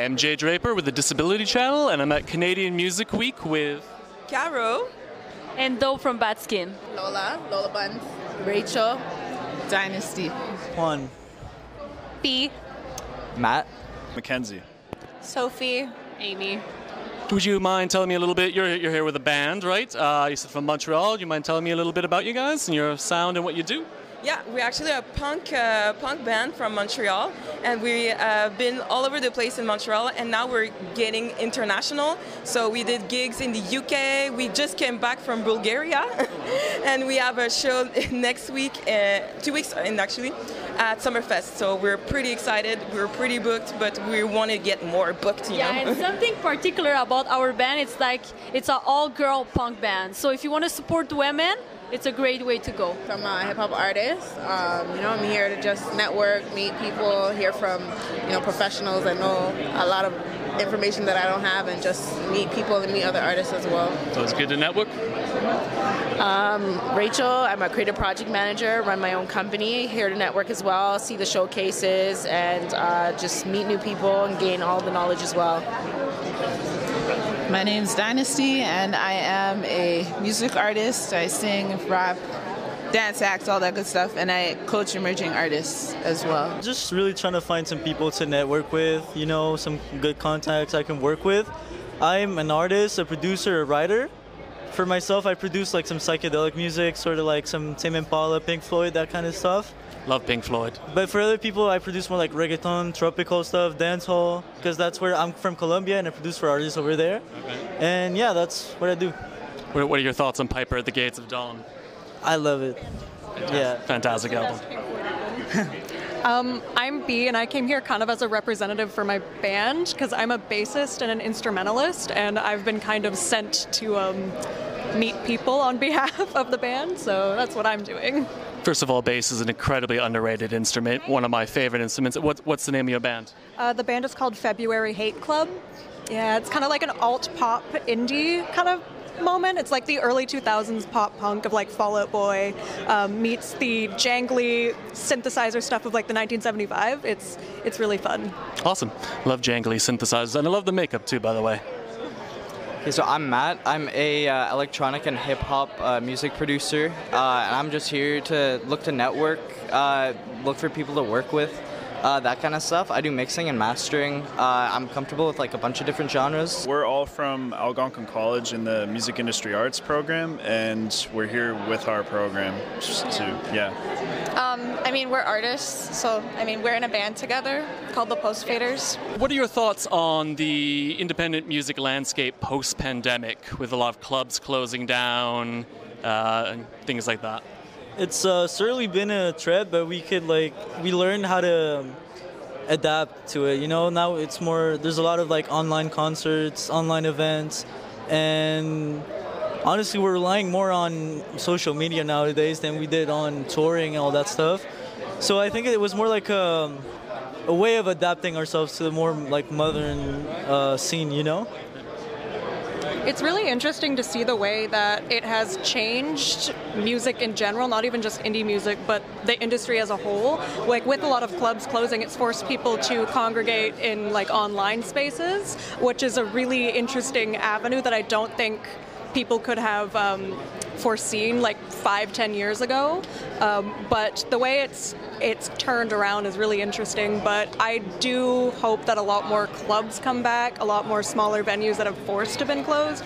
Hi, I'm Jay Draper with the Disability Channel, and I'm at Canadian Music Week with. Caro. And Doe from Bad Skin. Lola, Lola Buns. Rachel. Dynasty. Juan. B. Matt. Mackenzie. Sophie. Amy. Would you mind telling me a little bit? You're, you're here with a band, right? Uh, you said from Montreal. Do you mind telling me a little bit about you guys and your sound and what you do? Yeah, we're actually a punk uh, punk band from Montreal, and we've uh, been all over the place in Montreal, and now we're getting international. So we did gigs in the UK. We just came back from Bulgaria, and we have a show next week, uh, two weeks in actually, at Summerfest. So we're pretty excited. We're pretty booked, but we want to get more booked. You yeah, know? and something particular about our band, it's like it's an all-girl punk band. So if you want to support women, it's a great way to go. I'm a hip hop artist. Um, you know, I'm here to just network, meet people, hear from you know professionals that know a lot of information that I don't have, and just meet people and meet other artists as well. So it's good to network. Um, Rachel, I'm a creative project manager, run my own company, here to network as well, see the showcases, and uh, just meet new people and gain all the knowledge as well. My name's Dynasty, and I am a music artist. I sing, rap, dance acts, all that good stuff, and I coach emerging artists as well. Just really trying to find some people to network with, you know, some good contacts I can work with. I'm an artist, a producer, a writer. For myself, I produce like some psychedelic music, sort of like some Tame Impala, Pink Floyd, that kind of stuff. Love Pink Floyd. But for other people, I produce more like reggaeton, tropical stuff, dancehall, because that's where I'm from Colombia and I produce for artists over there. Okay. And yeah, that's what I do. What what are your thoughts on Piper at the Gates of Dawn? I love it. Yeah. Fantastic album. Um, I'm B, and I came here kind of as a representative for my band because I'm a bassist and an instrumentalist, and I've been kind of sent to um, meet people on behalf of the band, so that's what I'm doing. First of all, bass is an incredibly underrated instrument, one of my favorite instruments. What, what's the name of your band? Uh, the band is called February Hate Club. Yeah, it's kind of like an alt pop indie kind of moment. It's like the early 2000s pop punk of like Fall Out Boy um, meets the jangly synthesizer stuff of like the 1975. It's it's really fun. Awesome. Love jangly synthesizers, and I love the makeup too, by the way. Okay, so I'm Matt. I'm a uh, electronic and hip hop uh, music producer, uh, and I'm just here to look to network, uh, look for people to work with, uh, that kind of stuff. I do mixing and mastering. Uh, I'm comfortable with like a bunch of different genres. We're all from Algonquin College in the Music Industry Arts program, and we're here with our program just to, yeah. Um, I mean, we're artists, so I mean, we're in a band together called the Post Faders. What are your thoughts on the independent music landscape post pandemic with a lot of clubs closing down uh, and things like that? It's uh, certainly been a threat, but we could like we learned how to um, adapt to it. You know, now it's more. There's a lot of like online concerts, online events, and honestly, we're relying more on social media nowadays than we did on touring and all that stuff. So I think it was more like a, a way of adapting ourselves to the more like modern uh, scene. You know. It's really interesting to see the way that it has changed music in general, not even just indie music, but the industry as a whole. Like with a lot of clubs closing, it's forced people to congregate in like online spaces, which is a really interesting avenue that I don't think people could have um, foreseen like five, ten years ago. Um, but the way it's it's turned around is really interesting. But I do hope that a lot more clubs come back, a lot more smaller venues that have forced to been closed.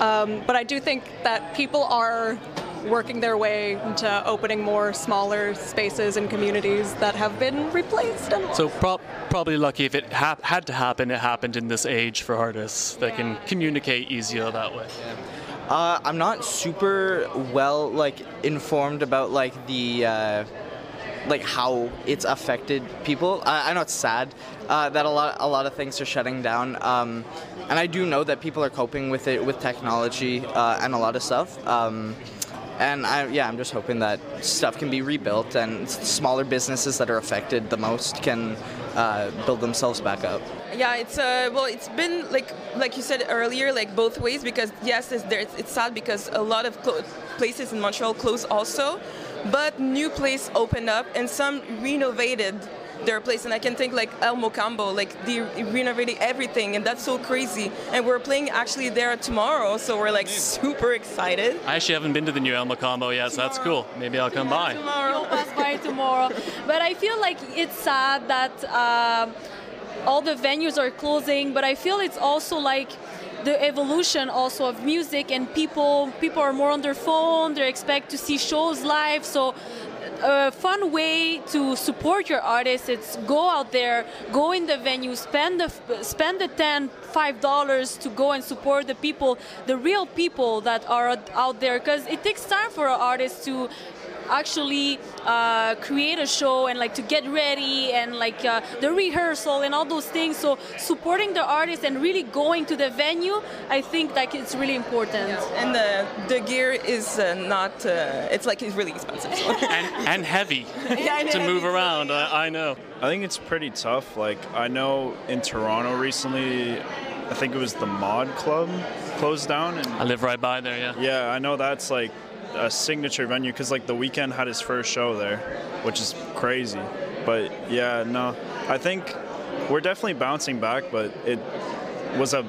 Um, but I do think that people are working their way into opening more smaller spaces and communities that have been replaced. And So pro- probably lucky if it hap- had to happen, it happened in this age for artists that can communicate easier that way. Uh, I'm not super well like informed about like the uh, like how it's affected people. I, know it's sad uh, that a lot a lot of things are shutting down, um, and I do know that people are coping with it with technology uh, and a lot of stuff. Um, and I, yeah, I'm just hoping that stuff can be rebuilt and smaller businesses that are affected the most can uh, build themselves back up. Yeah, it's uh, well, it's been like like you said earlier, like both ways because yes, it's there. It's, sad because a lot of clo- places in Montreal closed also, but new place opened up and some renovated their place. And I can think like El Mocambo, like they renovated everything, and that's so crazy. And we're playing actually there tomorrow, so we're like super excited. I actually haven't been to the new El Mocambo yet, so that's cool. Maybe I'll come by. You'll pass by tomorrow. But I feel like it's sad that um all the venues are closing. But I feel it's also like the evolution also of music and people people are more on their phone. They expect to see shows live. So a fun way to support your artist it's go out there go in the venue spend the spend the 10 5 dollars to go and support the people the real people that are out there because it takes time for an artist to actually uh, create a show and like to get ready and like uh, the rehearsal and all those things so supporting the artist and really going to the venue i think like it's really important And the the gear is uh, not. Uh, it's like it's really expensive. So. and, and heavy Yeah, and to move heavy, around. I, I know. I think it's pretty tough. Like I know in Toronto recently, I think it was the Mod Club closed down, and I live right by there. Yeah. yeah, I know that's like a signature venue because like the Weeknd had his first show there, which is crazy. But yeah, no, I think we're definitely bouncing back, but it was a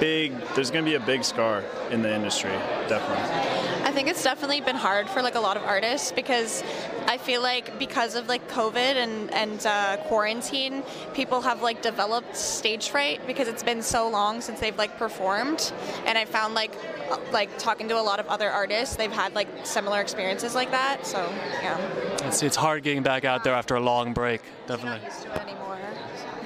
big. There's gonna be a big scar in the industry, definitely. I think it's definitely been hard for like a lot of artists because I feel like because of like COVID and and uh, quarantine, people have like developed stage fright because it's been so long since they've like performed, and I found like uh, like talking to a lot of other artists, they've had like similar experiences like that. So yeah, It's, it's hard getting back out there after a long break. Definitely.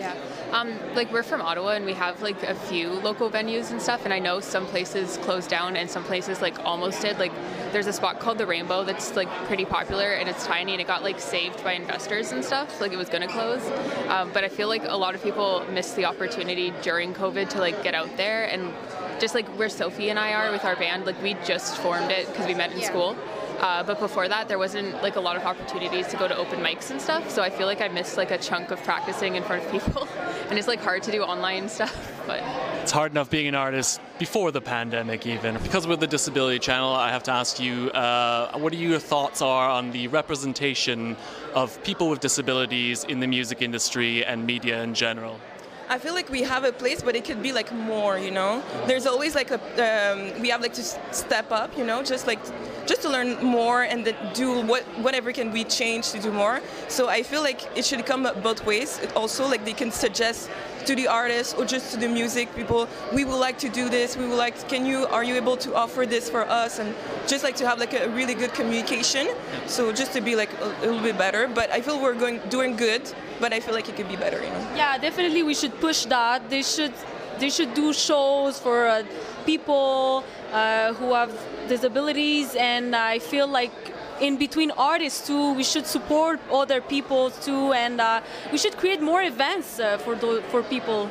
Used to it anymore. Yeah. Um, like we're from Ottawa and we have like a few local venues and stuff and I know some places closed down and some places like almost did. Like there's a spot called the Rainbow that's like pretty popular and it's tiny and it got like saved by investors and stuff. Like it was gonna close. Um, but I feel like a lot of people missed the opportunity during COVID to like get out there and just like where Sophie and I are with our band, like we just formed it because we met in school. Uh, but before that, there wasn't like a lot of opportunities to go to open mics and stuff. So I feel like I missed like a chunk of practicing in front of people, and it's like hard to do online stuff. But It's hard enough being an artist before the pandemic, even. Because with the Disability Channel, I have to ask you, uh, what are your thoughts are on the representation of people with disabilities in the music industry and media in general? I feel like we have a place, but it could be like more, you know. There's always like a um, we have like to step up, you know, just like just to learn more and then do what whatever can we change to do more. So I feel like it should come both ways. Also like they can suggest to the artists or just to the music people, we would like to do this. We would like, can you are you able to offer this for us and just like to have like a really good communication. So just to be like a, a little bit better. But I feel we're going doing good, but I feel like it could be better, you know. yeah definitely we should push that they should they should do shows for uh, people uh, who have disabilities and i feel like in between artists too we should support other people too and uh, we should create more events uh, for the, for people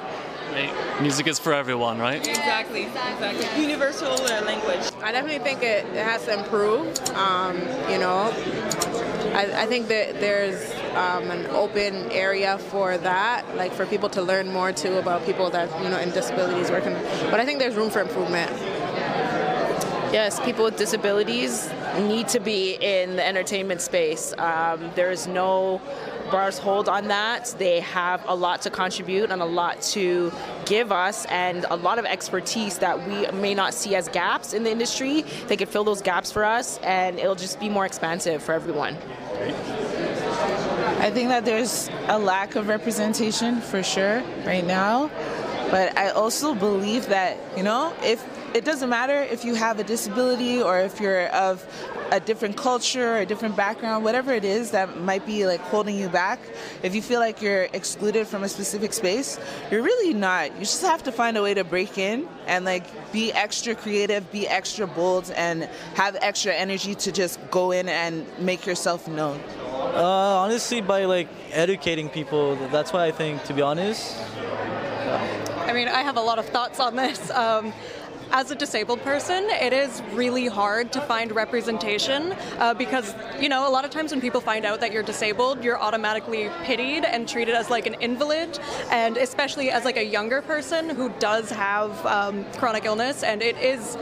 Hey, music is for everyone, right? Exactly. Exactly. Universal uh, language. I definitely think it, it has to improve. Um, you know, I, I think that there's um, an open area for that, like for people to learn more too about people that you know in disabilities working. But I think there's room for improvement. Yes, people with disabilities need to be in the entertainment space. Um, there's no bars hold on that. They have a lot to contribute and a lot to give us, and a lot of expertise that we may not see as gaps in the industry. They could fill those gaps for us, and it'll just be more expansive for everyone. I think that there's a lack of representation for sure right now. But I also believe that, you know, if it doesn't matter if you have a disability or if you're of a different culture or a different background, whatever it is that might be like holding you back, if you feel like you're excluded from a specific space, you're really not. You just have to find a way to break in and like be extra creative, be extra bold, and have extra energy to just go in and make yourself known. Uh, honestly, by like educating people, that's why I think, to be honest. I mean, I have a lot of thoughts on this. Um, as a disabled person, it is really hard to find representation uh, because, you know, a lot of times when people find out that you're disabled, you're automatically pitied and treated as like an invalid, and especially as like a younger person who does have um, chronic illness, and it is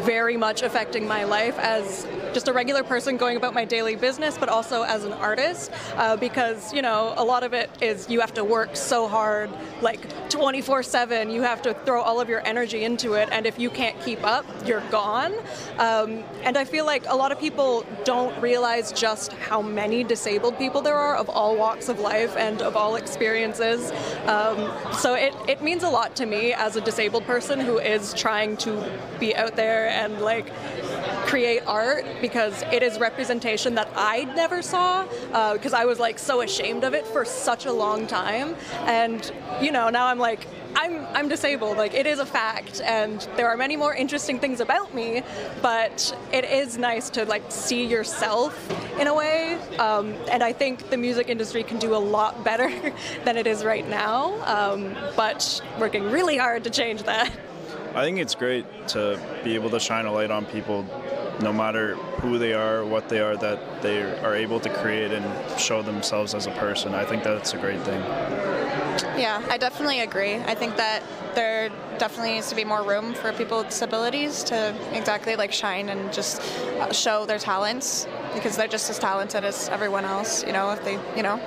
very much affecting my life as just a regular person going about my daily business, but also as an artist, uh, because you know a lot of it is you have to work so hard, like 24/7. You have to throw all of your energy into it, and if you can't keep up, you're gone. Um, and I feel like a lot of people don't realize just how many disabled people there are of all walks of life and of all experiences. Um, so it, it means a lot to me as a disabled person who is trying to be out there and like create art because it is representation that I never saw because uh, I was like so ashamed of it for such a long time. And you know now I'm like I'm I'm disabled. Like it is a fact and there are many more interesting things about me but it is nice to like see yourself in a way. Um, and I think the music industry can do a lot better than it is right now um, but working really hard to change that. I think it's great to be able to shine a light on people no matter who they are, what they are, that they are able to create and show themselves as a person. I think that's a great thing. Yeah, I definitely agree. I think that there definitely needs to be more room for people with disabilities to exactly like shine and just uh, show their talents because they're just as talented as everyone else, you know, if they, you know.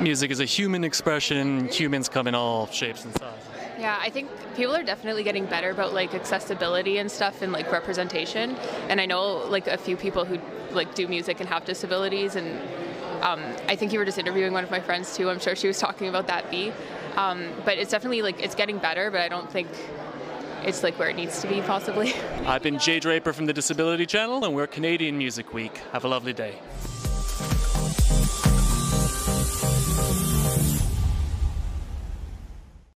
Music is a human expression. Humans come in all shapes and sizes. Yeah, I think people are definitely getting better about like accessibility and stuff and like representation. And I know like a few people who like do music and have disabilities and um, I think you were just interviewing one of my friends too. I'm sure she was talking about that B. Um, but it's definitely like it's getting better, but I don't think it's like where it needs to be possibly. I've been Jay Draper from the Disability Channel and we're Canadian Music Week. Have a lovely day.